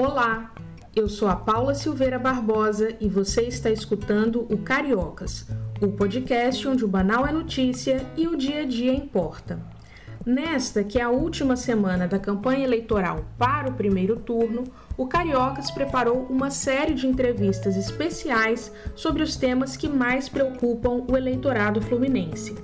Olá, eu sou a Paula Silveira Barbosa e você está escutando o Cariocas, o podcast onde o banal é notícia e o dia a dia importa. Nesta, que é a última semana da campanha eleitoral para o primeiro turno, o Cariocas preparou uma série de entrevistas especiais sobre os temas que mais preocupam o eleitorado fluminense.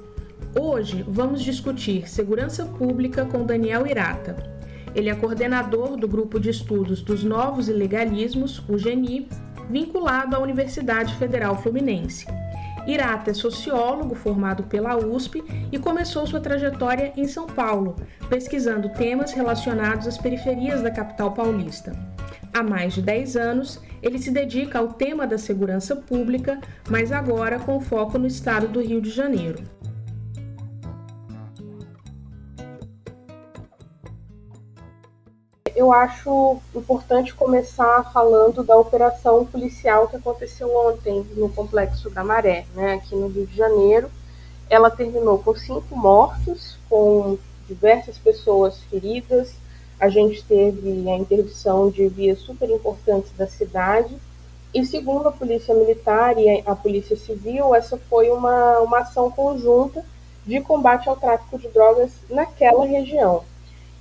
Hoje vamos discutir segurança pública com Daniel Irata. Ele é coordenador do grupo de estudos dos novos ilegalismos, o GENI, vinculado à Universidade Federal Fluminense. Irata é sociólogo formado pela USP e começou sua trajetória em São Paulo, pesquisando temas relacionados às periferias da capital paulista. Há mais de 10 anos, ele se dedica ao tema da segurança pública, mas agora com foco no estado do Rio de Janeiro. Eu acho importante começar falando da operação policial que aconteceu ontem no Complexo da Maré, né, aqui no Rio de Janeiro. Ela terminou com cinco mortos, com diversas pessoas feridas. A gente teve a interdição de vias super importantes da cidade. E segundo a Polícia Militar e a Polícia Civil, essa foi uma, uma ação conjunta de combate ao tráfico de drogas naquela região.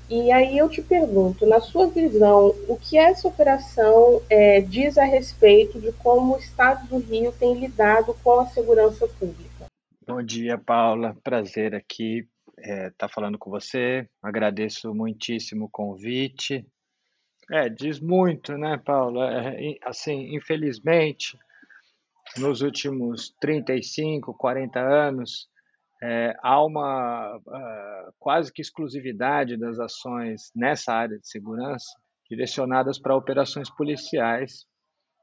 E aí eu te pergunto, na sua visão, o que essa operação é, diz a respeito de como o Estado do Rio tem lidado com a segurança pública? Bom dia, Paula. Prazer aqui estar é, tá falando com você. Agradeço muitíssimo o convite. É, diz muito, né, Paula? É, assim, infelizmente, nos últimos 35, 40 anos, é, há uma uh, quase que exclusividade das ações nessa área de segurança direcionadas para operações policiais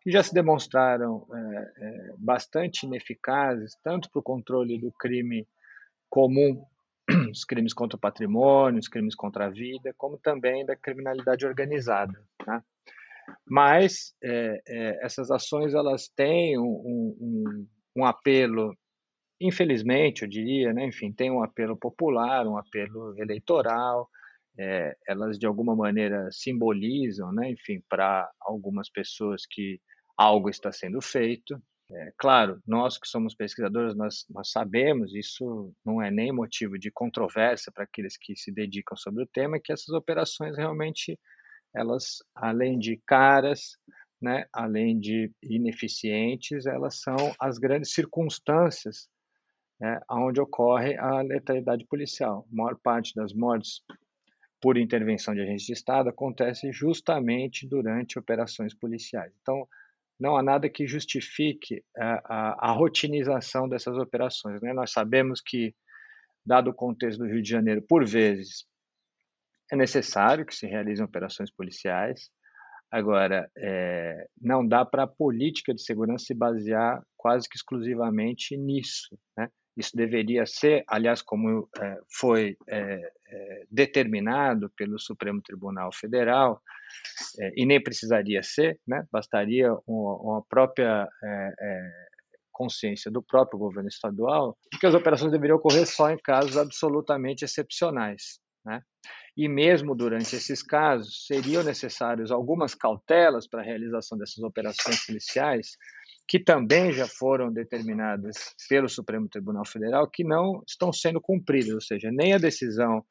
que já se demonstraram é, é, bastante ineficazes, tanto para o controle do crime comum, os crimes contra o patrimônio, os crimes contra a vida, como também da criminalidade organizada. Tá? Mas essas ações elas têm um, um, um apelo infelizmente, eu diria, né, enfim, tem um apelo popular, um apelo eleitoral, é, elas de alguma maneira simbolizam, né, enfim, para algumas pessoas que algo está sendo feito. É, claro, nós que somos pesquisadores, nós, nós sabemos, isso não é nem motivo de controvérsia para aqueles que se dedicam sobre o tema, que essas operações realmente, elas, além de caras, né, além de ineficientes, elas são as grandes circunstâncias né, onde ocorre a letalidade policial. A maior parte das mortes por intervenção de agentes de Estado acontece justamente durante operações policiais. Então, não há nada que justifique a, a, a rotinização dessas operações. Né? Nós sabemos que, dado o contexto do Rio de Janeiro, por vezes é necessário que se realizem operações policiais. Agora, é, não dá para a política de segurança se basear quase que exclusivamente nisso. Né? Isso deveria ser, aliás, como é, foi é, é, determinado pelo Supremo Tribunal Federal, é, e nem precisaria ser, né? bastaria uma, uma própria é, consciência do próprio governo estadual que as operações deveriam ocorrer só em casos absolutamente excepcionais. Né? E mesmo durante esses casos, seriam necessárias algumas cautelas para a realização dessas operações policiais, que também já foram determinadas pelo Supremo Tribunal Federal, que não estão sendo cumpridas, ou seja, nem a decisão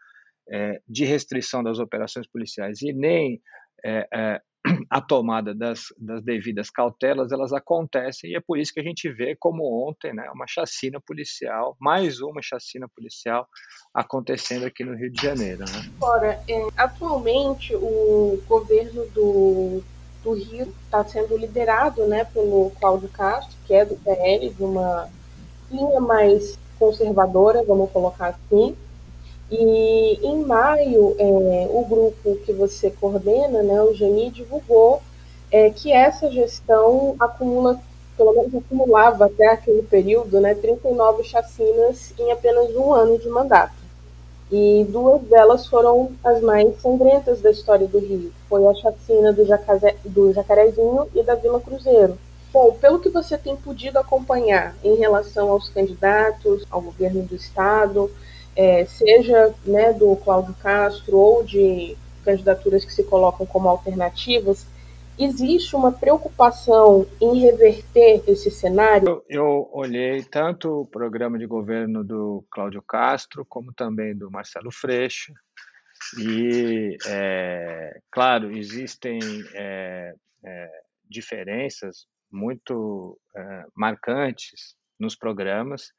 é, de restrição das operações policiais e nem é, é, a tomada das, das, devidas cautelas, elas acontecem e é por isso que a gente vê como ontem, né, uma chacina policial, mais uma chacina policial acontecendo aqui no Rio de Janeiro. Né? Agora, é, atualmente o governo do do Rio está sendo liderado né, pelo Cláudio Castro, que é do PL, de uma linha mais conservadora, vamos colocar assim. E em maio, é, o grupo que você coordena, né, o GENI, divulgou é, que essa gestão acumula, pelo menos acumulava até aquele período, né, 39 chacinas em apenas um ano de mandato. E duas delas foram as mais sangrentas da história do Rio. Foi a chacina do, Jacazé, do Jacarezinho e da Vila Cruzeiro. Bom, pelo que você tem podido acompanhar em relação aos candidatos ao governo do Estado, é, seja né, do Cláudio Castro ou de candidaturas que se colocam como alternativas, existe uma preocupação em reverter esse cenário? Eu, eu, olhei tanto o programa de governo do Cláudio Castro, como também do Marcelo Freixo, e, é, claro, existem é, é, diferenças muito é, marcantes nos programas,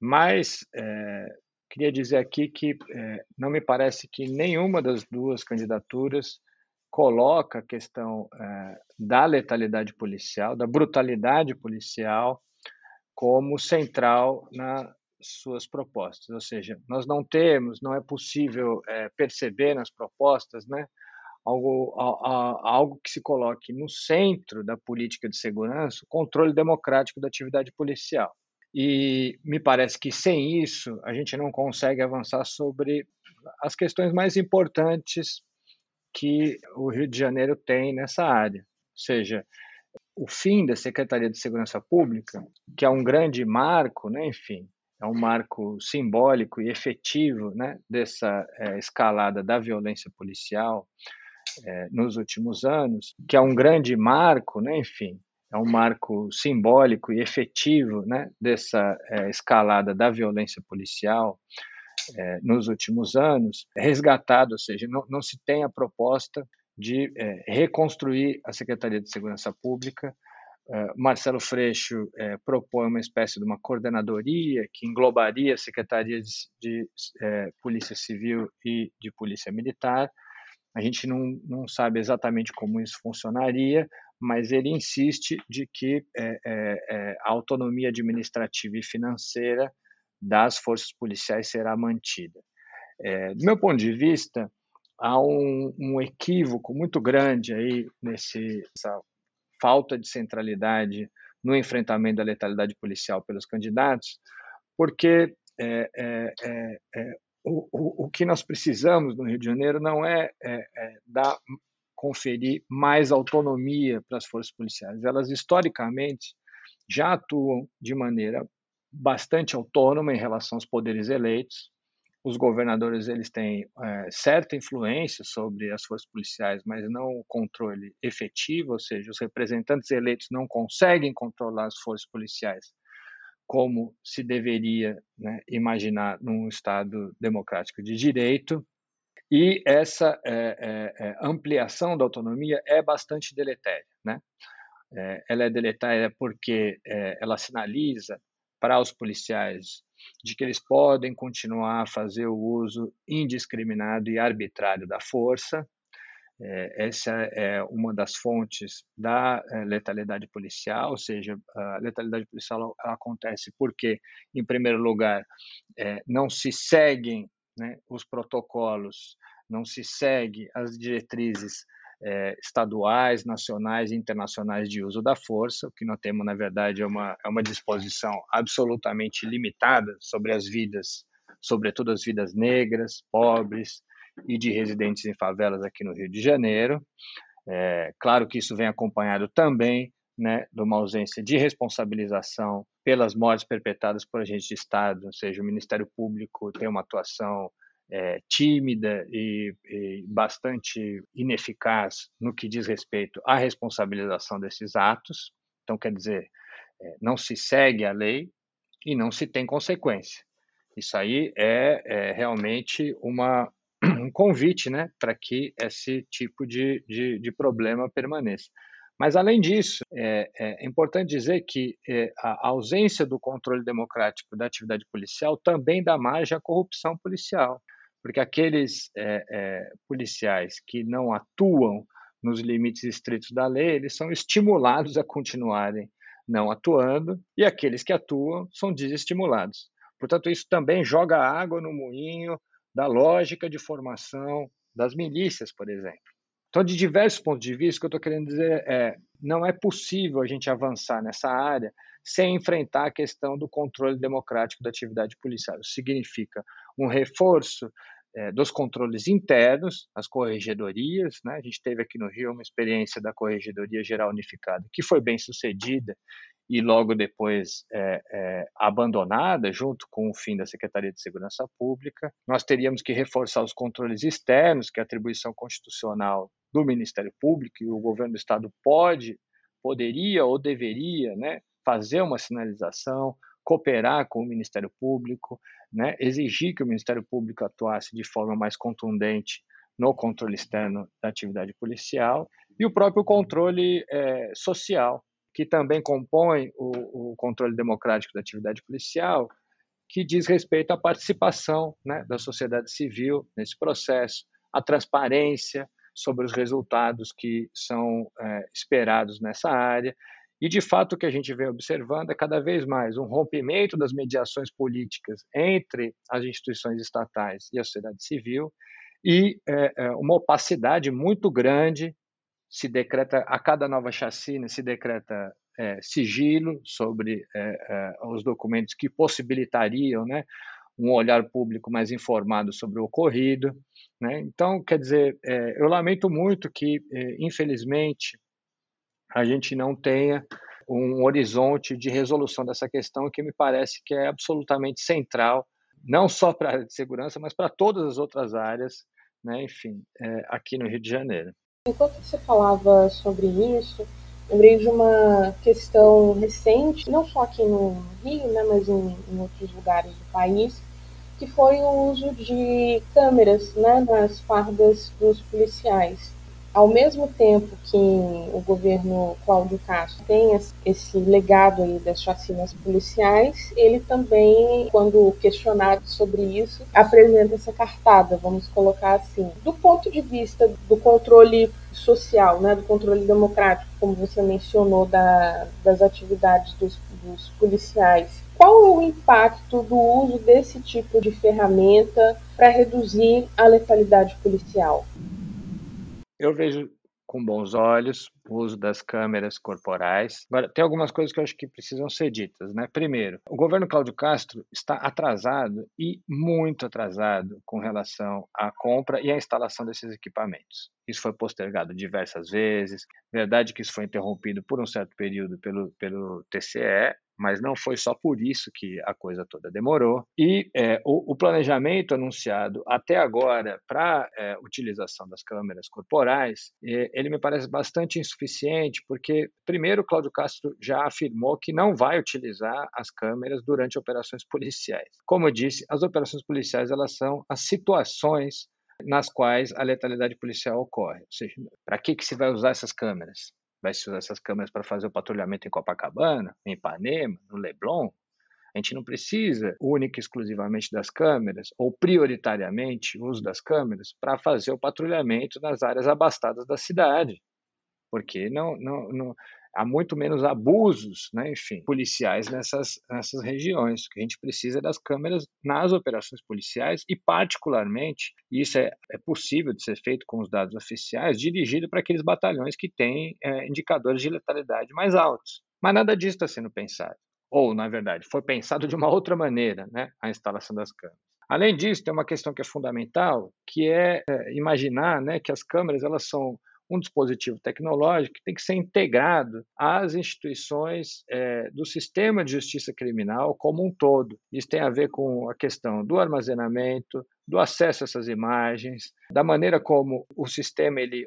mas é, queria dizer aqui que é, não me parece que nenhuma das duas candidaturas coloca a questão é, da letalidade policial, da brutalidade policial, como central nas suas propostas. Ou seja, nós não temos, não é possível é, perceber nas propostas, né, algo, a, a, algo que se coloque no centro da política de segurança, o controle democrático da atividade policial. E me parece que sem isso a gente não consegue avançar sobre as questões mais importantes que o Rio de Janeiro tem nessa área, ou seja, o fim da Secretaria de Segurança Pública, que é um grande marco, né, enfim, é um marco simbólico e efetivo né, dessa é, escalada da violência policial é, nos últimos anos, que é um grande marco, né, enfim, é um marco simbólico e efetivo né, dessa é, escalada da violência policial é, nos últimos anos, resgatado, ou seja, não, não se tem a proposta de é, reconstruir a Secretaria de Segurança Pública. É, Marcelo Freixo é, propõe uma espécie de uma coordenadoria que englobaria secretarias de, de é, Polícia Civil e de Polícia Militar. A gente não, não sabe exatamente como isso funcionaria, mas ele insiste de que é, é, a autonomia administrativa e financeira das forças policiais será mantida. É, do meu ponto de vista, há um, um equívoco muito grande aí nessa falta de centralidade no enfrentamento da letalidade policial pelos candidatos, porque é, é, é, é o, o, o, que nós precisamos no Rio de Janeiro não é, é dar, conferir mais autonomia para as forças policiais. Elas, historicamente, já atuam de maneira bastante autônoma em relação aos poderes eleitos. Os governadores eles têm é, certa influência sobre as forças policiais, mas não o controle efetivo, ou seja, os representantes eleitos não conseguem controlar as forças policiais como se deveria né, imaginar num Estado democrático de direito. E essa é, é, ampliação da autonomia é bastante deletéria. Né? ela é deletéria porque ela sinaliza para os policiais de que eles podem continuar a fazer o uso indiscriminado e arbitrário da força. É, essa é uma das fontes da é, letalidade policial, ou seja, a letalidade policial acontece porque, em primeiro lugar, é, não se seguem né, os protocolos, não se segue as diretrizes é, estaduais, nacionais e internacionais de uso da força. O que nós temos, na verdade, é uma, é uma disposição absolutamente limitada sobre as vidas, sobretudo as vidas negras, pobres e de residentes em favelas aqui no Rio de Janeiro. É, claro que isso vem acompanhado também né, de uma ausência de responsabilização pelas mortes perpetradas por agentes de Estado, ou seja, o Ministério Público tem uma atuação é, tímida e, e, bastante ineficaz no que diz respeito à responsabilização desses atos. Então, quer dizer, é, não se segue a lei e não se tem consequência. Isso aí é, é realmente uma, um convite né, para que esse tipo de, de, de, problema permaneça. Mas, além disso, é, é importante dizer que é, a ausência do controle democrático da atividade policial também dá margem à corrupção policial porque aqueles é, é, policiais que não atuam nos limites estritos da lei, eles são estimulados a continuarem não atuando, e aqueles que atuam são desestimulados. Portanto, isso também joga água no moinho da lógica de formação das milícias, por exemplo. Então, de diversos pontos de vista, o que eu estou querendo dizer é não é possível a gente avançar nessa área sem enfrentar a questão do controle democrático da atividade policial. Isso significa um reforço é, dos controles internos, as corregedorias. Né? A gente teve aqui no Rio uma experiência da Corregedoria Geral Unificada, que foi bem sucedida e logo depois é, é, abandonada, junto com o fim da Secretaria de Segurança Pública. Nós teríamos que reforçar os controles externos, que a atribuição constitucional do Ministério Público, e o governo do Estado pode, poderia ou deveria né, fazer uma sinalização, cooperar com o Ministério Público, né, exigir que o Ministério Público atuasse de forma mais contundente no controle externo da atividade policial e o próprio controle é, social, que também compõe o, o, controle democrático da atividade policial, que diz respeito à participação né, da sociedade civil nesse processo, a transparência sobre os resultados que são é, esperados nessa área. E, de fato, o que a gente vem observando é cada vez mais um rompimento das mediações políticas entre as instituições estatais e a sociedade civil, e é, uma opacidade muito grande. Se decreta, a cada nova chacina, se decreta é, sigilo sobre é, é, os documentos que possibilitariam né, um olhar público mais informado sobre o ocorrido. Né? Então, quer dizer, é, eu lamento muito que, é, infelizmente, a gente não tenha um horizonte de resolução dessa questão que me parece que é absolutamente central, não só para a área de segurança, mas para todas as outras áreas, né, enfim, é, aqui no Rio de Janeiro. Enquanto você falava sobre isso, lembrei de uma questão recente, não só aqui no Rio, né, mas em, em outros lugares do país, que foi o uso de câmeras né, nas fardas dos policiais. Ao mesmo tempo que o governo Cláudio Castro tem esse legado aí das chacinas policiais, ele também, quando questionado sobre isso, apresenta essa cartada, vamos colocar assim. Do ponto de vista do controle social, né, do controle democrático, como você mencionou, da, das atividades dos, dos policiais, qual o impacto do uso desse tipo de ferramenta para reduzir a letalidade policial? Eu vejo com bons olhos o uso das câmeras corporais. Agora, tem algumas coisas que eu acho que precisam ser ditas, né? Primeiro, o governo Cláudio Castro está atrasado e muito atrasado com relação à compra e à instalação desses equipamentos. Isso foi postergado diversas vezes. Verdade que isso foi interrompido por um certo período pelo, pelo TCE, mas não foi só por isso que a coisa toda demorou. E é, o, o, planejamento anunciado até agora para é, utilização das câmeras corporais, é, ele me parece bastante insuficiente, porque, primeiro, Cláudio Castro já afirmou que não vai utilizar as câmeras durante operações policiais. Como eu disse, as operações policiais elas são as situações nas quais a letalidade policial ocorre. Ou seja, para que, que se vai usar essas câmeras? Vai se usar essas câmeras para fazer o patrulhamento em Copacabana, em Ipanema, no Leblon. A gente não precisa única e exclusivamente das câmeras, ou prioritariamente o uso das câmeras, para fazer o patrulhamento nas áreas abastadas da cidade. Porque não, não, não, há muito menos abusos, né, enfim, policiais nessas, nessas regiões. O que a gente precisa é das câmeras nas operações policiais e, particularmente, isso é, é possível de ser feito com os dados oficiais, dirigido para aqueles batalhões que têm é, indicadores de letalidade mais altos. Mas nada disso está sendo pensado. Ou, na verdade, foi pensado de uma outra maneira, né, a instalação das câmeras. Além disso, tem uma questão que é fundamental, que é, é imaginar né, que as câmeras elas são um dispositivo tecnológico que tem que ser integrado às instituições é, do sistema de justiça criminal como um todo. Isso tem a ver com a questão do armazenamento, do acesso a essas imagens, da maneira como o sistema ele,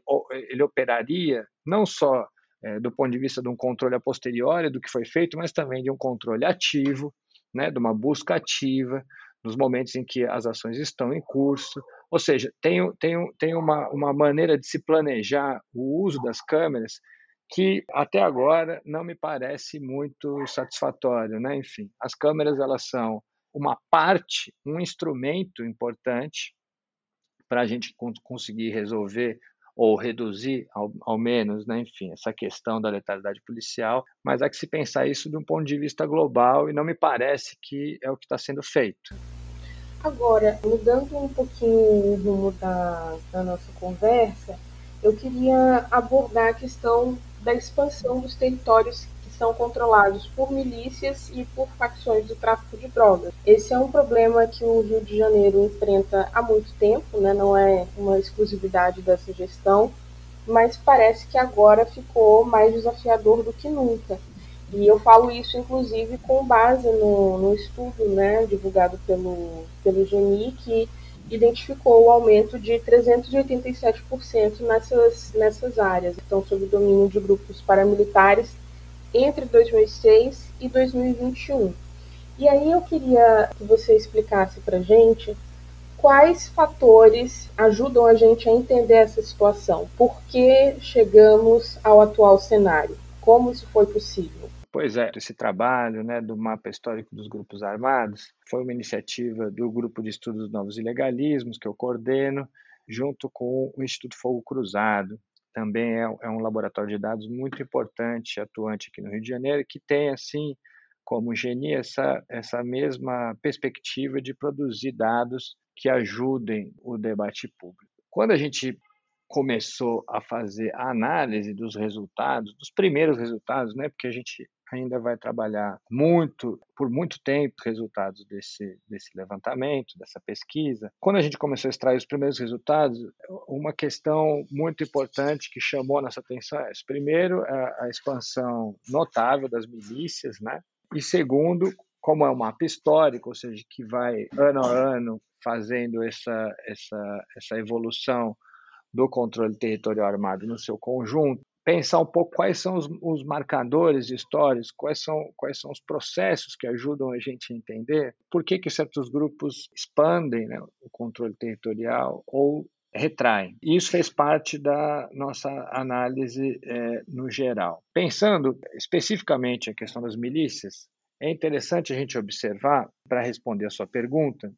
ele operaria, não só é, do ponto de vista de um controle a posteriori do que foi feito, mas também de um controle ativo, né, de uma busca ativa, nos momentos em que as ações estão em curso. Ou seja, tem, tem, tem uma, uma maneira de se planejar o uso das câmeras que até agora não me parece muito satisfatório, né? Enfim, as câmeras elas são uma parte, um instrumento importante para a gente conseguir resolver ou reduzir, ao, ao, menos, né, enfim, essa questão da letalidade policial, mas há que se pensar isso de um ponto de vista global e não me parece que é o que está sendo feito. Agora, mudando um pouquinho o rumo da, da nossa conversa, eu queria abordar a questão da expansão dos territórios são controlados por milícias e por facções do tráfico de drogas. Esse é um problema que o Rio de Janeiro enfrenta há muito tempo, né? não é uma exclusividade dessa gestão, mas parece que agora ficou mais desafiador do que nunca. E eu falo isso, inclusive, com base no, no estudo né, divulgado pelo, pelo GENI, que identificou o aumento de 387% nessas, nessas áreas, então sob domínio de grupos paramilitares entre 2006 e 2021. E aí eu queria que você explicasse para gente quais fatores ajudam a gente a entender essa situação, por que chegamos ao atual cenário, como isso foi possível. Pois é, esse trabalho né, do mapa histórico dos grupos armados foi uma iniciativa do Grupo de Estudos dos Novos Ilegalismos, que eu coordeno, junto com o Instituto Fogo Cruzado. Também é, é um laboratório de dados muito importante, atuante aqui no Rio de Janeiro, que tem, assim, como genia essa, essa mesma perspectiva de produzir dados que ajudem o debate público. Quando a gente começou a fazer a análise dos resultados, dos primeiros resultados, né, porque a gente ainda vai trabalhar muito, por muito tempo, os resultados desse, desse levantamento, dessa pesquisa. Quando a gente começou a extrair os primeiros resultados, uma questão muito importante que chamou a nossa atenção é essa. Primeiro, a, a expansão notável das milícias, né? E segundo, como é um mapa histórico, ou seja, que vai ano a ano fazendo essa, essa, essa evolução do controle territorial armado no seu conjunto, pensar um pouco quais são os, os, marcadores históricos, quais são, quais são os processos que ajudam a gente a entender por que, que certos grupos expandem né, o controle territorial ou retraem. Isso fez parte da nossa análise é, no geral. Pensando especificamente a questão das milícias, é interessante a gente observar, para responder a sua pergunta,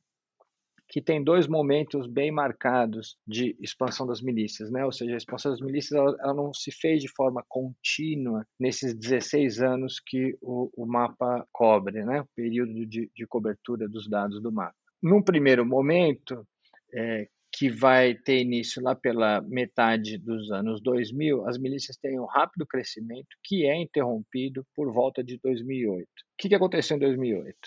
que tem dois momentos bem marcados de expansão das milícias, né? Ou seja, a expansão das milícias ela, ela não se fez de forma contínua nesses 16 anos que o, o mapa cobre, né? O período de, de, cobertura dos dados do mapa. Num primeiro momento, é, que vai ter início lá pela metade dos anos 2000, as milícias têm um rápido crescimento que é interrompido por volta de 2008. O que, que aconteceu em 2008?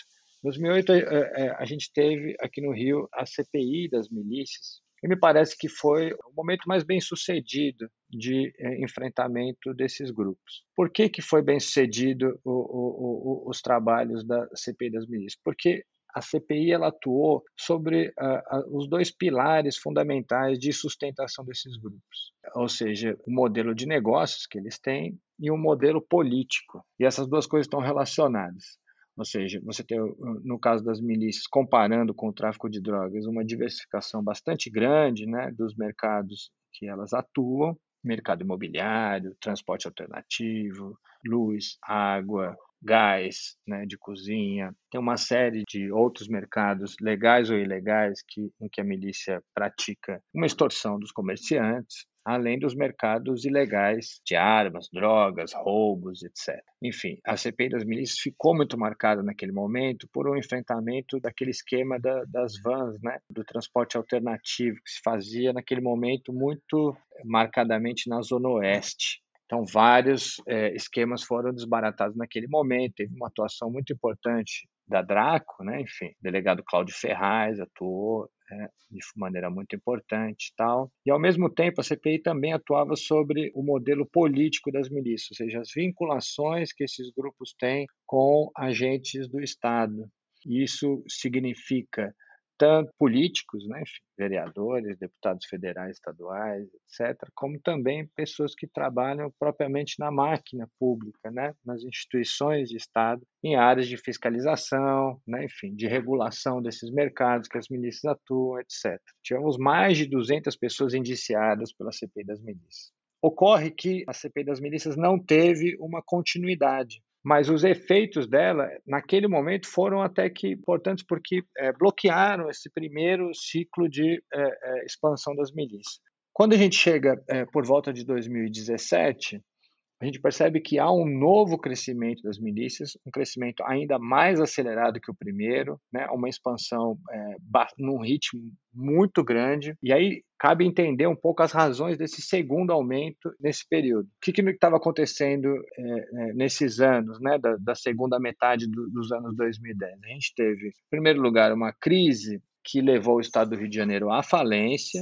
2008, eh, eh, a gente teve aqui no Rio a CPI das milícias, e me parece que foi o momento mais bem sucedido de enfrentamento desses grupos. Por que, que foi bem sucedido o, o, o, os trabalhos da CPI das milícias? Porque a CPI ela atuou sobre uh, uh, os dois pilares fundamentais de sustentação desses grupos, ou seja, o modelo de negócios que eles têm e o modelo político. E essas duas coisas estão relacionadas. Ou seja, você tem, no caso das milícias, comparando com o tráfico de drogas, uma diversificação bastante grande né, dos mercados que elas atuam, mercado imobiliário, transporte alternativo, luz, água, gás, né, de cozinha. Tem uma série de outros mercados, legais ou ilegais, que, em que a milícia pratica uma extorsão dos comerciantes além dos mercados ilegais de armas, drogas, roubos, etc. Enfim, a CPI das milícias ficou muito marcada naquele momento por um enfrentamento daquele esquema da, das vans, né, do transporte alternativo que se fazia naquele momento muito marcadamente na zona oeste. Então, vários é, esquemas foram desbaratados naquele momento. Teve uma atuação muito importante da Draco, né? enfim, o delegado Cláudio Ferraz atuou né, de maneira muito importante tal. E, ao mesmo tempo, a CPI também atuava sobre o modelo político das milícias, ou seja, as vinculações que esses grupos têm com agentes do Estado. Isso significa tanto políticos, né, vereadores, deputados federais, estaduais, etc., como também pessoas que trabalham propriamente na máquina pública, né, nas instituições de Estado, em áreas de fiscalização, né, enfim, de regulação desses mercados que as milícias atuam, etc. Tivemos mais de 200 pessoas indiciadas pela CPI das milícias. Ocorre que a CPI das milícias não teve uma continuidade mas os efeitos dela, naquele momento, foram até que importantes porque é, bloquearam esse primeiro ciclo de é, é, expansão das milícias. Quando a gente chega por volta de 2017, a gente percebe que há um novo crescimento das milícias, um crescimento ainda mais acelerado que o primeiro, né? uma expansão é, num ritmo muito grande. E aí cabe entender um pouco as razões desse segundo aumento nesse período. O que estava acontecendo é, é, nesses anos, né? da, da segunda metade do, dos anos 2010? A gente teve, em primeiro lugar, uma crise que levou o estado do Rio de Janeiro à falência,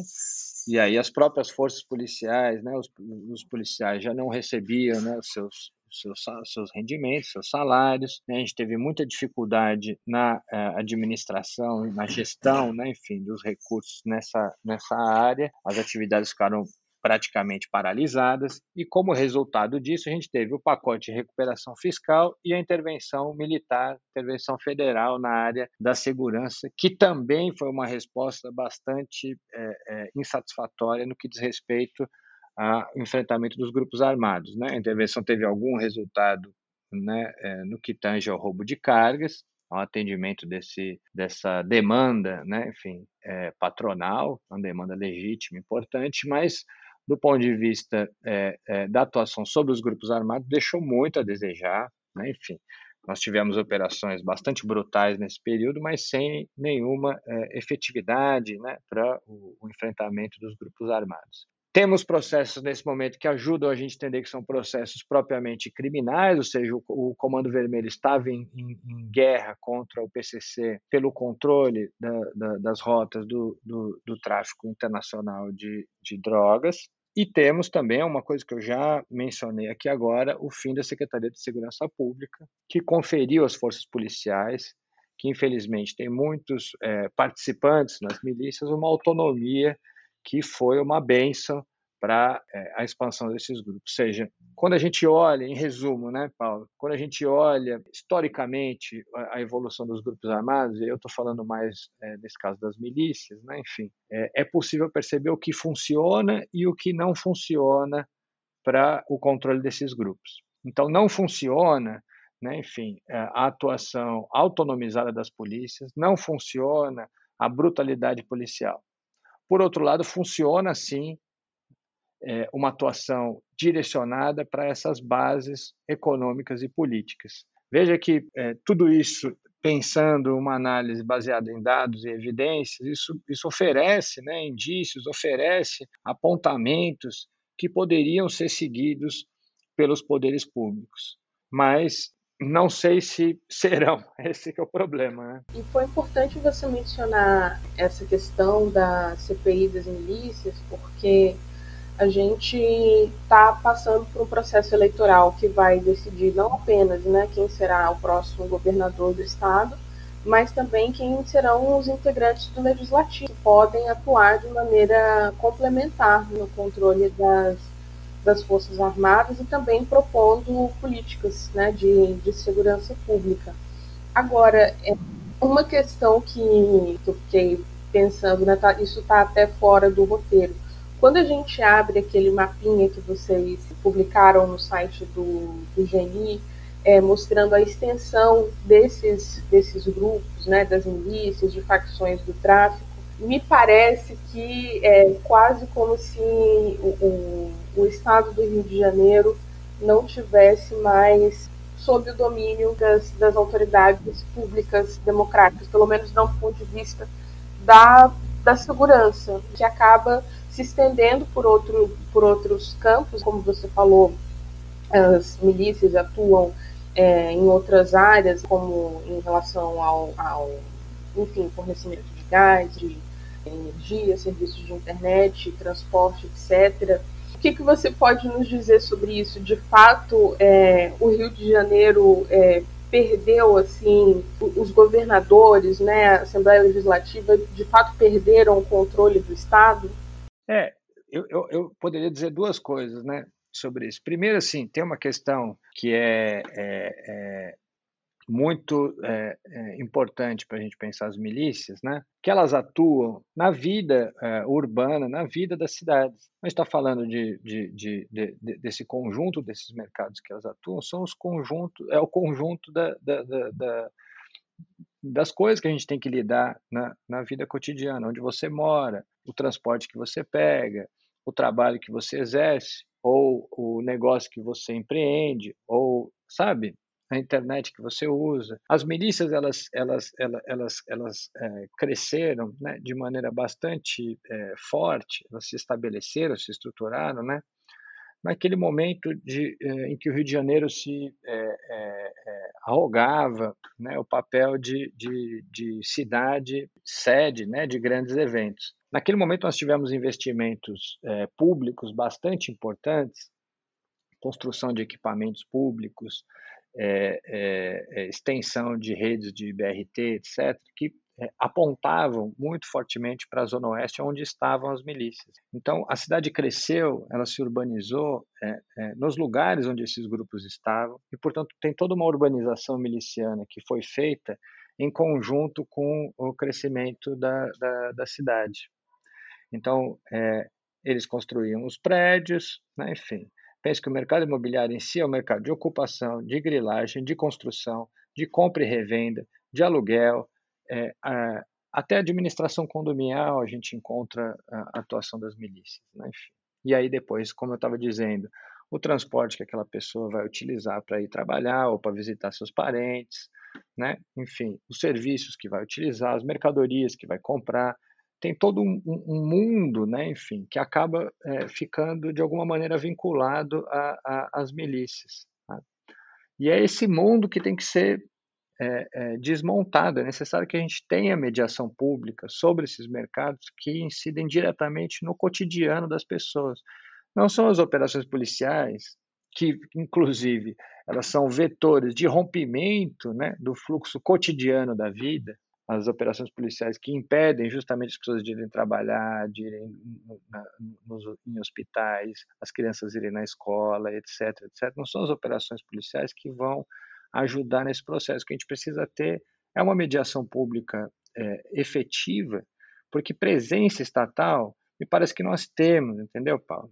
e aí as próprias forças policiais, né, os, os policiais já não recebiam né, seus, seus, seus rendimentos, seus salários. Né? A gente teve muita dificuldade na uh, administração, na gestão, né? enfim, dos recursos nessa, nessa área. As atividades ficaram praticamente paralisadas, e como resultado disso, a gente teve o pacote de recuperação fiscal e a intervenção militar, intervenção federal na área da segurança, que também foi uma resposta bastante é, é, insatisfatória no que diz respeito ao enfrentamento dos grupos armados. Né? A intervenção teve algum resultado né, é, no que tange ao roubo de cargas, ao atendimento desse, dessa demanda, né, enfim, é, patronal, uma demanda legítima, importante, mas do ponto de vista é, é, da atuação sobre os grupos armados, deixou muito a desejar. Né? Enfim, nós tivemos operações bastante brutais nesse período, mas sem nenhuma é, efetividade né, para o, o, enfrentamento dos grupos armados. Temos processos nesse momento que ajudam a gente a entender que são processos propriamente criminais, ou seja, o, Comando Vermelho estava em, em, em, guerra contra o PCC pelo controle da, da, das rotas do, do, do tráfico internacional de, de drogas. E temos também uma coisa que eu já mencionei aqui agora, o fim da Secretaria de Segurança Pública, que conferiu às forças policiais, que infelizmente tem muitos é, participantes nas milícias, uma autonomia que foi uma benção para é, a expansão desses grupos. Ou seja, quando a gente olha, em resumo, né, Paulo, quando a gente olha historicamente a, evolução dos grupos armados, e eu estou falando mais é, nesse caso das milícias, né, enfim, é, é possível perceber o que funciona e o que não funciona para o controle desses grupos. Então, não funciona né, enfim, é, a atuação autonomizada das polícias, não funciona a brutalidade policial. Por outro lado, funciona sim é, uma atuação direcionada para essas bases econômicas e políticas. Veja que é, tudo isso, pensando uma análise baseada em dados e evidências, isso, isso oferece né, indícios, oferece apontamentos que poderiam ser seguidos pelos poderes públicos. Mas não sei se serão. Esse é o problema. Né? E foi importante você mencionar essa questão da CPI das milícias, porque a gente está passando por um processo eleitoral que vai decidir não apenas né, quem será o próximo governador do estado, mas também quem serão os integrantes do legislativo, que podem atuar de maneira complementar no controle das, das Forças Armadas e também propondo políticas né, de, de segurança pública. Agora, é uma questão que, que eu fiquei pensando, né, tá, isso está até fora do roteiro quando a gente abre aquele mapinha que vocês publicaram no site do, do GNI, é, mostrando a extensão desses, desses grupos, né, das milícias, de facções do tráfico, me parece que é quase como se o, o, o estado do Rio de Janeiro não tivesse mais sob o domínio das, das autoridades públicas democráticas, pelo menos não do ponto de vista da, da segurança, que acaba se estendendo por, outro, por outros campos, como você falou, as milícias atuam é, em outras áreas, como em relação ao, ao enfim, fornecimento de gás, de energia, serviços de internet, transporte, etc. O que, que você pode nos dizer sobre isso? De fato, é, o Rio de Janeiro é, perdeu assim os governadores, né, a Assembleia Legislativa, de fato perderam o controle do Estado? É, eu, eu, eu, poderia dizer duas coisas, né, sobre isso. Primeiro, assim, tem uma questão que é, é, é muito é, é importante para a gente pensar as milícias, né, que elas atuam na vida é, urbana, na vida das cidades. A gente está falando de, de, de, de, desse conjunto desses mercados que elas atuam, são os conjuntos, é o conjunto da, da, da, da das coisas que a gente tem que lidar na, na vida cotidiana, onde você mora, o transporte que você pega, o trabalho que você exerce, ou o negócio que você empreende, ou, sabe, a internet que você usa. As milícias, elas, elas, elas, elas, elas é, cresceram né, de maneira bastante é, forte, elas se estabeleceram, se estruturaram, né? naquele momento de, eh, em que o Rio de Janeiro se eh, eh, arrogava né, o papel de, de, de, cidade sede né, de grandes eventos. Naquele momento nós tivemos investimentos públicos bastante importantes construção de equipamentos públicos, é, é, extensão de redes de BRT, etc., que é, apontavam muito fortemente para a Zona Oeste, onde estavam as milícias. Então, a cidade cresceu, ela se urbanizou é, é, nos lugares onde esses grupos estavam, e, portanto, tem toda uma urbanização miliciana que foi feita em conjunto com o crescimento da, da, da cidade. Então, é, eles construíam os prédios, né, enfim. Penso que o mercado imobiliário em si é um mercado de ocupação, de grilagem, de construção, de compra e revenda, de aluguel, é, a, até administração condominial a gente encontra a atuação das milícias. Né? E aí depois, como eu estava dizendo, o transporte que aquela pessoa vai utilizar para ir trabalhar ou para visitar seus parentes, né? enfim, os serviços que vai utilizar, as mercadorias que vai comprar, tem todo um, um mundo, né? enfim, que acaba é, ficando de alguma maneira vinculado às milícias. Tá? E é esse mundo que tem que ser é, é, desmontada. É necessário que a gente tenha mediação pública sobre esses mercados que incidem diretamente no cotidiano das pessoas. Não são as operações policiais, que, inclusive, elas são vetores de rompimento né, do fluxo cotidiano da vida, as operações policiais que impedem justamente as pessoas de irem trabalhar, de irem na, nos, em hospitais, as crianças irem na escola, etc, etc. Não são as operações policiais que vão ajudar nesse processo. O que a gente precisa ter é uma mediação pública é, efetiva, porque presença estatal me parece que nós temos, entendeu, Paulo?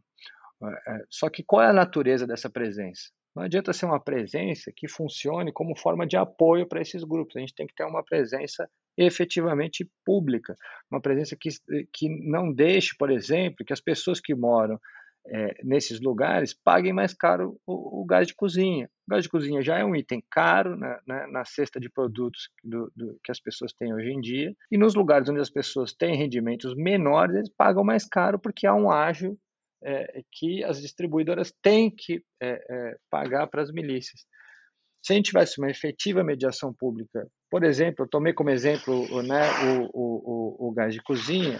É, é, só que qual é a natureza dessa presença? Não adianta ser uma presença que funcione como forma de apoio para esses grupos. A gente tem que ter uma presença efetivamente pública, uma presença que, que não deixe, por exemplo, que as pessoas que moram é, nesses lugares paguem mais caro o, o, gás de cozinha. O gás de cozinha já é um item caro né, né, na cesta de produtos do, do, que as pessoas têm hoje em dia, e nos lugares onde as pessoas têm rendimentos menores, eles pagam mais caro porque há um ágio é, que as distribuidoras têm que é, é pagar para as milícias. Se a gente tivesse uma efetiva mediação pública, por exemplo, eu tomei como exemplo né, o, o, o, o gás de cozinha,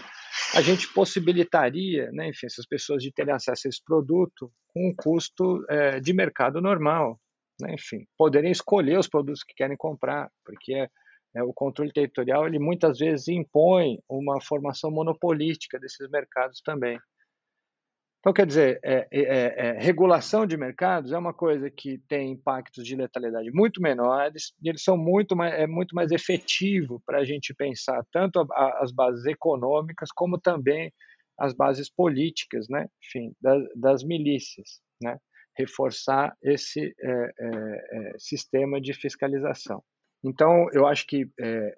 a gente possibilitaria, né, enfim, essas pessoas de terem acesso a esse produto com um custo é, de mercado normal, né, enfim, poderem escolher os produtos que querem comprar, porque é, é, o controle territorial ele muitas vezes impõe uma formação monopolística desses mercados também. Então, quer dizer, é, é, é, regulação de mercados é uma coisa que tem impactos de letalidade muito menores e eles são muito mais, é muito mais efetivo para a gente pensar tanto a, a, as bases econômicas como também as bases políticas, né? enfim, das, das milícias, né? reforçar esse é, é, sistema de fiscalização. Então, eu acho que é,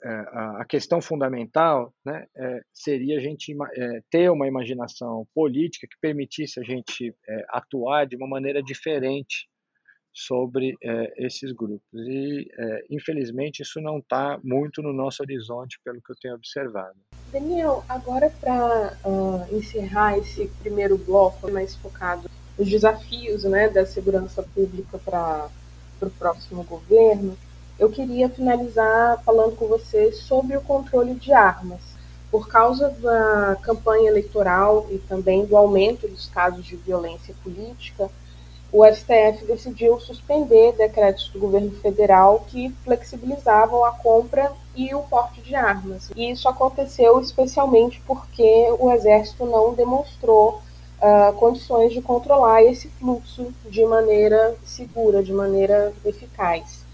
a questão fundamental né, é, seria a gente é, ter uma imaginação política que permitisse a gente atuar de uma maneira diferente sobre esses grupos. E, infelizmente, isso não está muito no nosso horizonte, pelo que eu tenho observado. Daniel, agora para uh, encerrar esse primeiro bloco mais focado nos desafios né, da segurança pública para o próximo governo, eu queria finalizar falando com você sobre o controle de armas. Por causa da campanha eleitoral e também do aumento dos casos de violência política, o STF decidiu suspender decretos do governo federal que flexibilizavam a compra e o porte de armas. E isso aconteceu especialmente porque o Exército não demonstrou uh, condições de controlar esse fluxo de maneira segura, de maneira eficaz.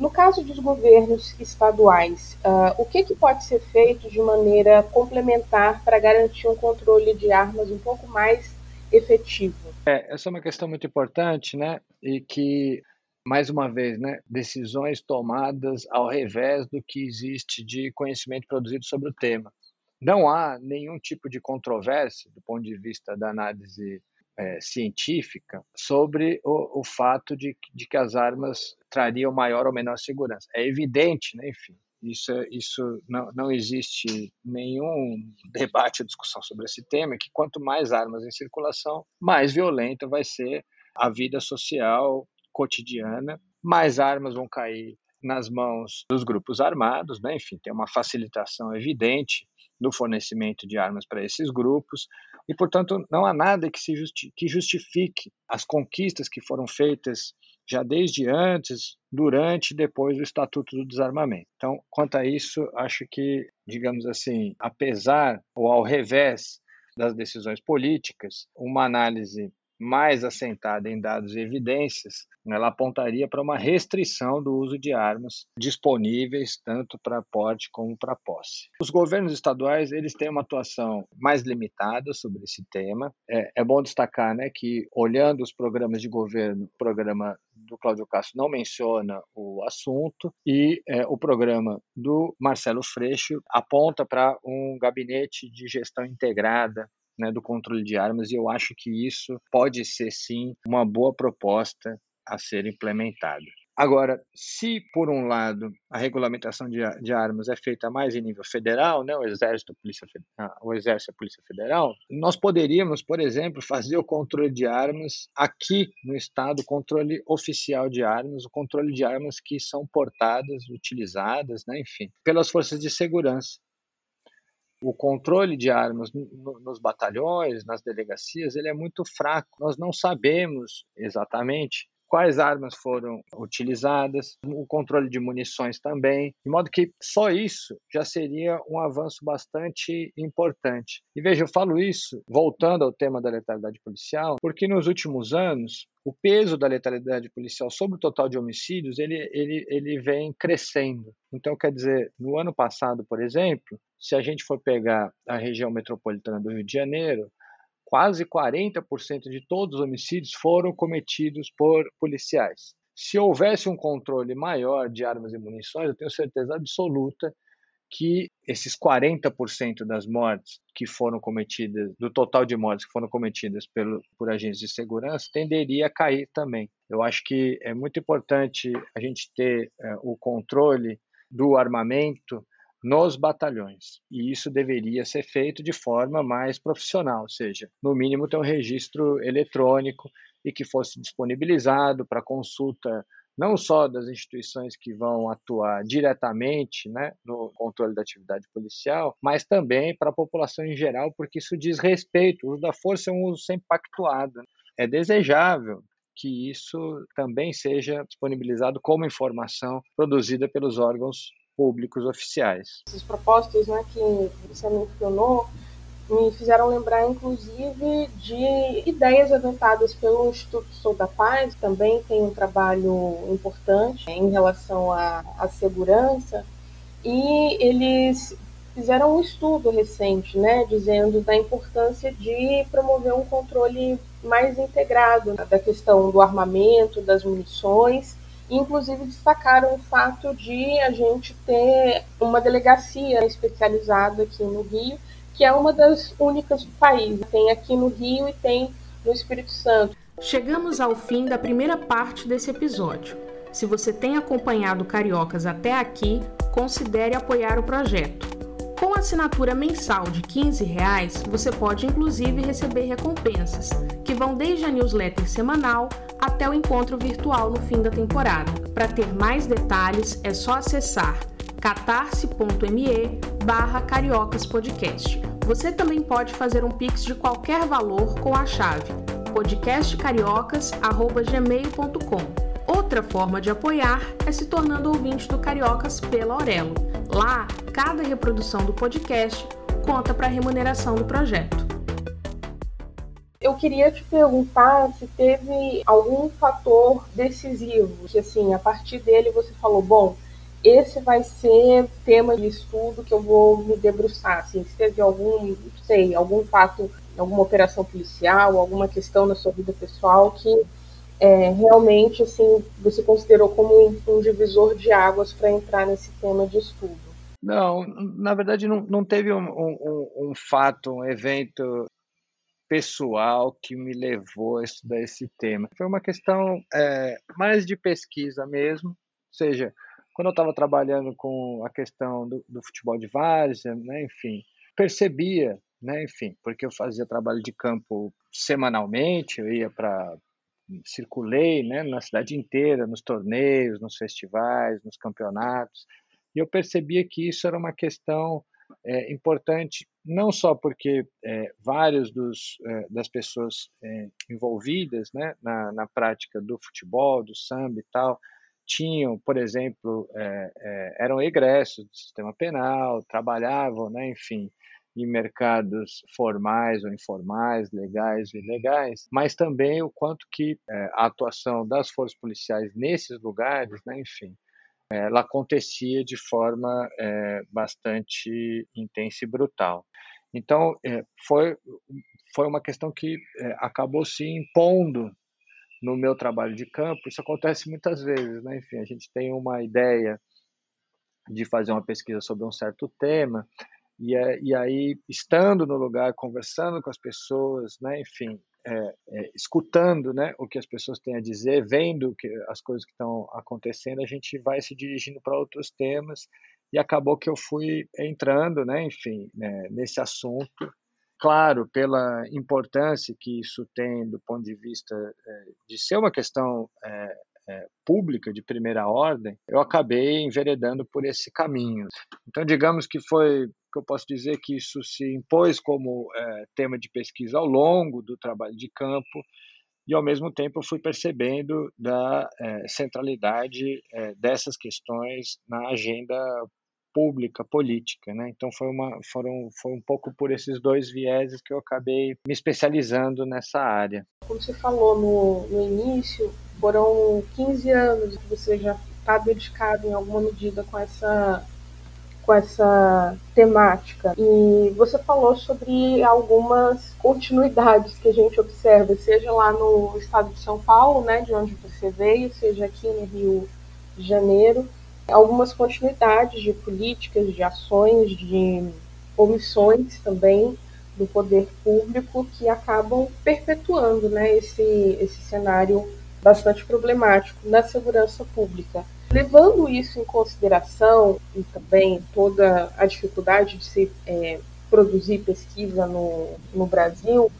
No caso dos governos estaduais, uh, o que, que pode ser feito de maneira complementar para garantir um controle de armas um pouco mais efetivo? É, essa é uma questão muito importante, né? E que, mais uma vez, né, decisões tomadas ao revés do que existe de conhecimento produzido sobre o tema. Não há nenhum tipo de controvérsia do ponto de vista da análise é, científica sobre o, o fato de, de, que as armas trariam maior ou menor segurança. É evidente, né? enfim, isso, isso não, não existe nenhum debate ou discussão sobre esse tema, que quanto mais armas em circulação, mais violenta vai ser a vida social cotidiana, mais armas vão cair nas mãos dos grupos armados, né? enfim, tem uma facilitação evidente no fornecimento de armas para esses grupos, e, portanto, não há nada que, se justi que justifique as conquistas que foram feitas já desde antes, durante e depois do Estatuto do Desarmamento. Então, quanto a isso, acho que, digamos assim, apesar ou ao revés das decisões políticas, uma análise mais assentada em dados e evidências, ela apontaria para uma restrição do uso de armas disponíveis tanto para porte como para posse. Os governos estaduais eles têm uma atuação mais limitada sobre esse tema. É, é bom destacar, né, que olhando os programas de governo, o programa do Cláudio Castro não menciona o assunto e é, o programa do Marcelo Freixo aponta para um gabinete de gestão integrada né, do controle de armas, e eu acho que isso pode ser sim uma boa proposta a ser implementada. Agora, se por um lado a regulamentação de, de, armas é feita mais em nível federal, né, o Exército, a Polícia, ah, o Exército, a Polícia Federal, nós poderíamos, por exemplo, fazer o controle de armas aqui no estado, o controle oficial de armas, o controle de armas que são portadas, utilizadas, né, enfim, pelas forças de segurança o controle de armas nos batalhões, nas delegacias, ele é muito fraco. Nós não sabemos exatamente quais armas foram utilizadas, o controle de munições também, de modo que só isso já seria um avanço bastante importante. E veja, eu falo isso voltando ao tema da letalidade policial, porque nos últimos anos o peso da letalidade policial sobre o total de homicídios ele, ele, ele vem crescendo. Então, quer dizer, no ano passado, por exemplo, se a gente for pegar a região metropolitana do Rio de Janeiro, quase 40% de todos os homicídios foram cometidos por policiais. Se houvesse um controle maior de armas e munições, eu tenho certeza absoluta que esses 40% das mortes que foram cometidas, do total de mortes que foram cometidas pelo, por agentes de segurança, tenderia a cair também. Eu acho que é muito importante a gente ter é, o controle do armamento nos batalhões. E isso deveria ser feito de forma mais profissional, ou seja, no mínimo ter um registro eletrônico e que fosse disponibilizado para consulta não só das instituições que vão atuar diretamente né, no controle da atividade policial, mas também para a população em geral, porque isso diz respeito. O uso da força é um uso sempre pactuado. É desejável que isso também seja disponibilizado como informação produzida pelos órgãos públicos oficiais. Essas propostas né, que você mencionou me fizeram lembrar, inclusive, de ideias avançadas pelo Instituto Sou da Paz, também tem um trabalho importante em relação à, à segurança, e eles fizeram um estudo recente, né, dizendo da importância de promover um controle mais integrado da questão do armamento, das munições, inclusive destacaram o fato de a gente ter uma delegacia especializada aqui no Rio, que é uma das únicas do país. Tem aqui no Rio e tem no Espírito Santo. Chegamos ao fim da primeira parte desse episódio. Se você tem acompanhado Cariocas até aqui, considere apoiar o projeto. Com assinatura mensal de 15 reais, você pode inclusive receber recompensas, que vão desde a newsletter semanal até o encontro virtual no fim da temporada. Para ter mais detalhes, é só acessar catarse.me barra cariocaspodcast. Você também pode fazer um pix de qualquer valor com a chave podcastcariocas.gmail.com. Outra forma de apoiar é se tornando ouvinte do Cariocas pela Aurelo. Lá, cada reprodução do podcast conta para a remuneração do projeto. Eu queria te perguntar se teve algum fator decisivo, que assim, a partir dele você falou, bom, esse vai ser tema de estudo que eu vou me debruçar. Assim, se teve algum, não sei, algum fato, alguma operação policial, alguma questão na sua vida pessoal que é, realmente assim você considerou como um, um divisor de águas para entrar nesse tema de estudo? Não, na verdade não, não teve um, um, um fato, um evento pessoal que me levou a estudar esse tema. Foi uma questão é, mais de pesquisa mesmo, ou seja, quando eu estava trabalhando com a questão do, do futebol de várzea, né, enfim, percebia, né, enfim, porque eu fazia trabalho de campo semanalmente, eu ia para circulei né, na cidade inteira, nos torneios, nos festivais, nos campeonatos, e eu percebia que isso era uma questão é, importante, não só porque é, vários é, das pessoas é, envolvidas né, na, na prática do futebol, do samba e tal, tinham, por exemplo, é, é, eram egressos do sistema penal, trabalhavam, né, enfim, em mercados formais ou informais, legais e ilegais, mas também o quanto que é, a atuação das forças policiais nesses lugares, né, enfim, ela acontecia de forma é, bastante intensa e brutal. Então, é, foi, foi uma questão que é, acabou se impondo no meu trabalho de campo. Isso acontece muitas vezes, né? Enfim, a gente tem uma ideia de fazer uma pesquisa sobre um certo tema, e, é, e aí, estando no lugar, conversando com as pessoas, né? Enfim, é, é, escutando né, o que as pessoas têm a dizer, vendo que as coisas que estão acontecendo, a gente vai se dirigindo para outros temas e acabou que eu fui entrando, né, enfim, né, nesse assunto. Claro, pela importância que isso tem do ponto de vista é, de ser uma questão é, é, pública de primeira ordem, eu acabei enveredando por esse caminho. Então, digamos que foi que eu posso dizer que isso se impôs como é, tema de pesquisa ao longo do trabalho de campo e ao mesmo tempo eu fui percebendo da é, centralidade é, dessas questões na agenda pública, política, né? Então foi uma, foram, foi um pouco por esses dois vieses que eu acabei me especializando nessa área. Como você falou no, no início, foram 15 anos que você já está dedicado em alguma medida com essa com essa temática. E você falou sobre algumas continuidades que a gente observa, seja lá no estado de São Paulo, né, de onde você veio, seja aqui no Rio de Janeiro, algumas continuidades de políticas, de ações, de omissões também do poder público que acabam perpetuando né, esse, esse cenário bastante problemático na segurança pública. Levando isso em consideração e também toda a dificuldade de se é, produzir pesquisa no, no Brasil,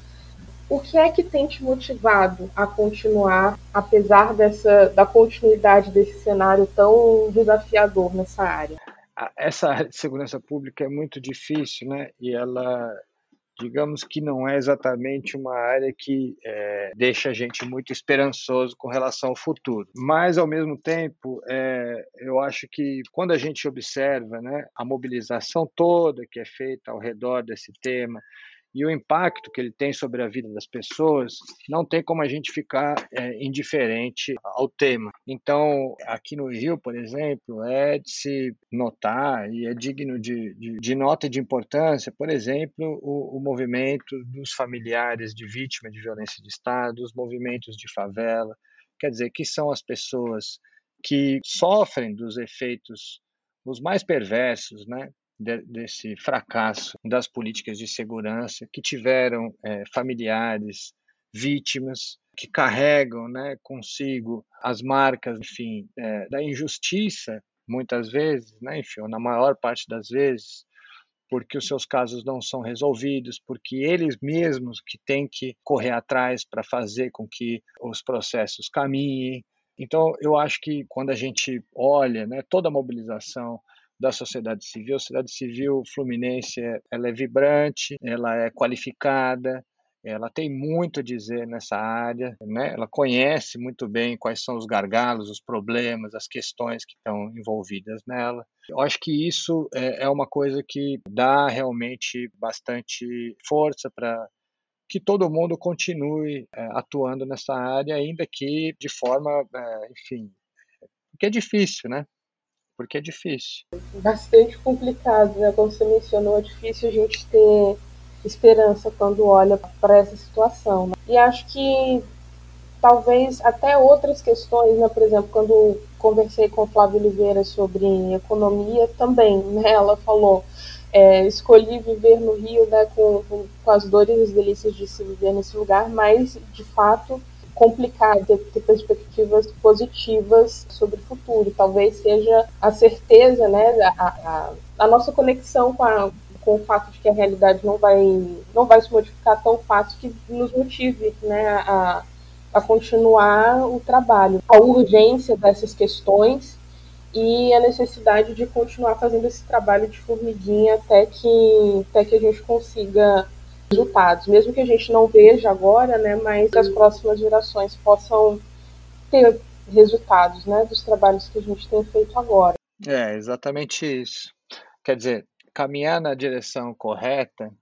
o que é que tem te motivado a continuar, apesar dessa, da continuidade desse cenário tão desafiador nessa área? Essa área de segurança pública é muito difícil, né? E ela digamos que não é exatamente uma área que é, deixa a gente muito esperançoso com relação ao futuro. Mas, ao mesmo tempo, é, eu acho que quando a gente observa né, a mobilização toda que é feita ao redor desse tema, e o impacto que ele tem sobre a vida das pessoas, não tem como a gente ficar é, indiferente ao tema. Então, aqui no Rio, por exemplo, é de se notar e é digno de, de, de nota de importância, por exemplo, o, o movimento dos familiares de vítimas de violência de Estado, os movimentos de favela, quer dizer, que são as pessoas que sofrem dos efeitos os mais perversos, né, de, desse fracasso das políticas de segurança, que tiveram é, familiares vítimas, que carregam né, consigo as marcas, enfim, é, da injustiça, muitas vezes, né, enfim, ou na maior parte das vezes, porque os seus casos não são resolvidos, porque eles mesmos que têm que correr atrás para fazer com que os processos caminhem. Então, eu acho que quando a gente olha né, toda a mobilização da sociedade civil. A sociedade civil fluminense ela é vibrante, ela é qualificada, ela tem muito a dizer nessa área, né? ela conhece muito bem quais são os gargalos, os problemas, as questões que estão envolvidas nela. Eu acho que isso é, é uma coisa que dá realmente bastante força para que todo mundo continue é, atuando nessa área, ainda que de forma, é, enfim, que é difícil, né? Porque é difícil. Bastante complicado, né? Como você mencionou, é difícil a gente ter esperança quando olha para essa situação. Né? E acho que talvez até outras questões, né? Por exemplo, quando conversei com Flávia Oliveira sobre economia também, né? Ela falou é, escolhi viver no Rio né, com, com, as dores e as delícias de se viver nesse lugar, mas de fato complicado ter, perspectivas positivas sobre o futuro. Talvez seja a certeza, né, a, a, a nossa conexão com, a, com o fato de que a realidade não vai, não vai se modificar tão fácil que nos motive né, a, a continuar o trabalho. A urgência dessas questões e a necessidade de continuar fazendo esse trabalho de formiguinha até que, até que a gente consiga resultados, mesmo que a gente não veja agora, né, mas que as próximas gerações possam ter resultados, né, dos trabalhos que a gente tem feito agora. É, exatamente isso. Quer dizer, caminhar na direção correta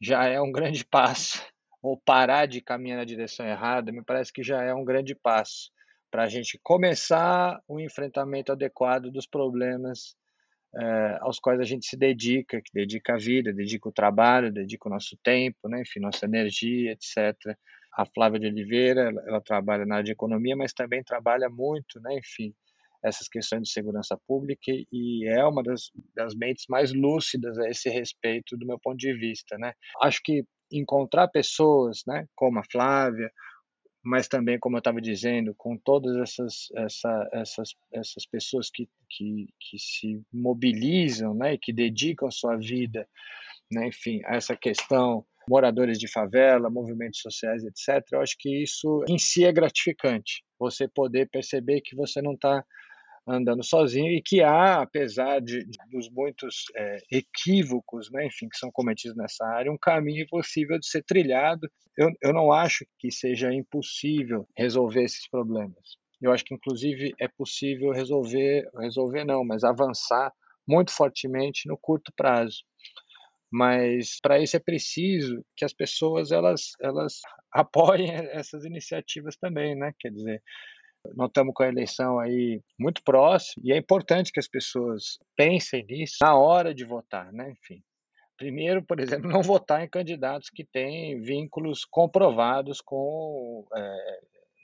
já é um grande passo, ou parar de caminhar na direção errada, me parece que já é um grande passo para a gente começar o enfrentamento adequado dos problemas é, aos quais a gente se dedica, que dedica a vida, dedica o trabalho, dedica o nosso tempo, né, enfim, nossa energia, etc. A Flávia de Oliveira, ela, ela trabalha na área de economia, mas também trabalha muito, né, enfim, essas questões de segurança pública e é uma das, das mentes mais lúcidas a esse respeito do meu ponto de vista, né? Acho que encontrar pessoas, né, como a Flávia, mas também, como eu estava dizendo, com todas essas, essa, essas, essas pessoas que, que, que se mobilizam né, e que dedicam sua vida, né, enfim, a essa questão, moradores de favela, movimentos sociais, etc., eu acho que isso em si é gratificante, você poder perceber que você não está andando sozinho e que há, apesar de, de dos muitos é, equívocos, né, enfim, que são cometidos nessa área, um caminho possível de ser trilhado. Eu, eu não acho que seja impossível resolver esses problemas. Eu acho que, inclusive, é possível resolver, resolver não, mas avançar muito fortemente no curto prazo. Mas para isso é preciso que as pessoas elas, elas apoiem essas iniciativas também, né? Quer dizer, nós estamos com a eleição aí muito próxima e é importante que as pessoas pensem nisso na hora de votar, né? Enfim, primeiro, por exemplo, não votar em candidatos que têm vínculos comprovados com é,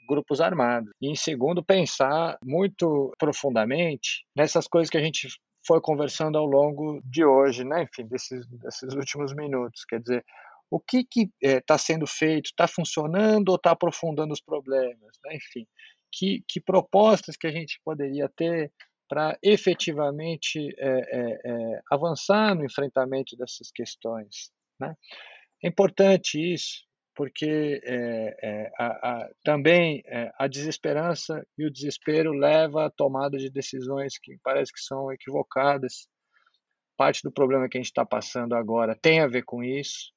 grupos armados. E, em segundo, pensar muito profundamente nessas coisas que a gente foi conversando ao longo de hoje, né? Enfim, desses, desses últimos minutos. Quer dizer, o que está é, sendo feito, está funcionando ou está aprofundando os problemas, né? Enfim, que, que propostas que a gente poderia ter para efetivamente é, é, é, avançar no enfrentamento dessas questões. Né? É importante isso, porque é, é, a, a, também é, a desesperança e o desespero leva à tomada de decisões que parece que são equivocadas. Parte do problema que a gente está passando agora tem a ver com isso,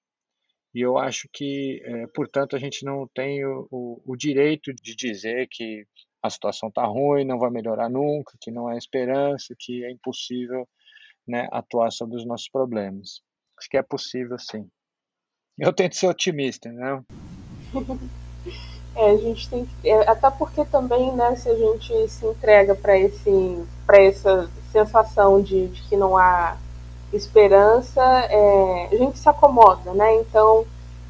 e eu acho que, é, portanto, a gente não tem o, o, o, direito de dizer que a situação está ruim, não vai melhorar nunca, que não há esperança, que é impossível né, atuar sobre os nossos problemas. Acho que é possível, sim. Eu tento ser otimista, né? É, a gente tem que, é, até porque também, né, se a gente se entrega para esse, para essa sensação de, de que não há esperança, é, a gente se acomoda, né? Então,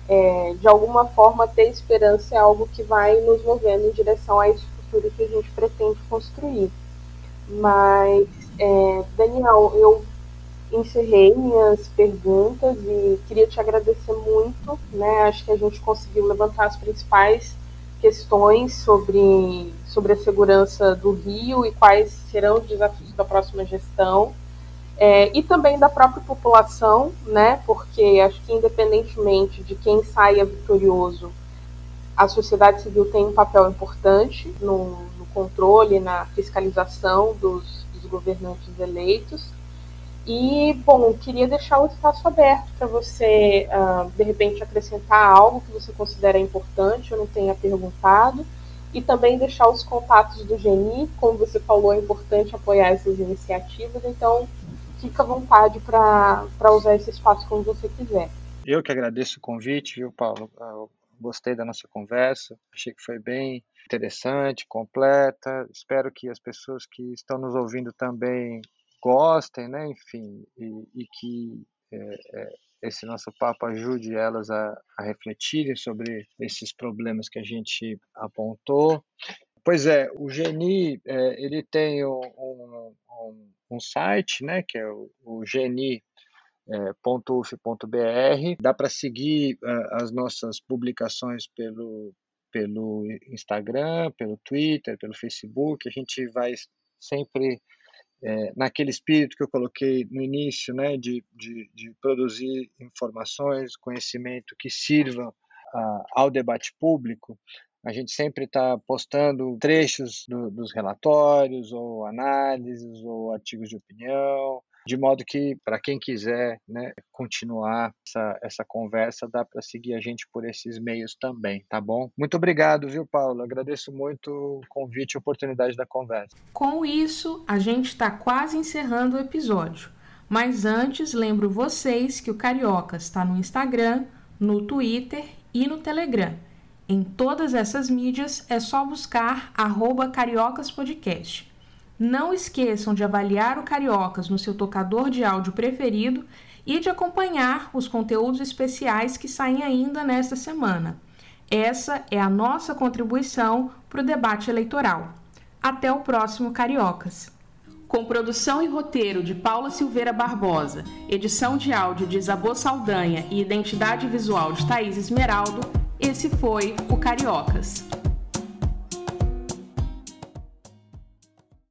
é, de alguma forma, ter esperança é algo que vai nos movendo em direção a esse futuro que a gente pretende construir. Mas, é, Daniel, eu encerrei minhas perguntas e queria te agradecer muito, né? Acho que a gente conseguiu levantar as principais questões sobre, sobre a segurança do Rio e quais serão os desafios da próxima gestão é, e também da própria população, né? Porque acho que independentemente de quem saia vitorioso, a sociedade civil tem um papel importante no, no controle, na fiscalização dos, dos, governantes eleitos. E, bom, queria deixar o espaço aberto para você, uh, de repente, acrescentar algo que você considera importante, eu não tenha perguntado, e também deixar os contatos do GENI, como você falou, é importante apoiar essas iniciativas, então fica à vontade para usar esse espaço como você quiser. Eu que agradeço o convite, viu, Paulo? Eu gostei da nossa conversa, achei que foi bem interessante, completa. Espero que as pessoas que estão nos ouvindo também gostem, né? Enfim, e, e que é, é, esse nosso papo ajude elas a, a refletirem sobre esses problemas que a gente apontou. Pois é, o Geni é, ele tem um, um, um, site, né, que é o, o geni é. Dá para seguir uh, as nossas publicações pelo, pelo Instagram, pelo Twitter, pelo Facebook. A gente vai sempre é, naquele espírito que eu coloquei no início, né, de, de, de produzir informações, conhecimento que sirvam uh, ao debate público. A gente sempre está postando trechos do, dos relatórios, ou análises, ou artigos de opinião, de modo que, para quem quiser né, continuar essa, essa conversa, dá para seguir a gente por esses meios também, tá bom? Muito obrigado, viu, Paulo? Agradeço muito o convite e a oportunidade da conversa. Com isso, a gente está quase encerrando o episódio. Mas antes, lembro vocês que o Carioca está no Instagram, no Twitter e no Telegram. Em todas essas mídias é só buscar @cariocaspodcast. Não esqueçam de avaliar o Cariocas no seu tocador de áudio preferido e de acompanhar os conteúdos especiais que saem ainda nesta semana. Essa é a nossa contribuição para o debate eleitoral. Até o próximo Cariocas! Com produção e roteiro de Paula Silveira Barbosa, edição de áudio de Isabô Saldanha e identidade visual de Thaís Esmeraldo, esse foi o Cariocas.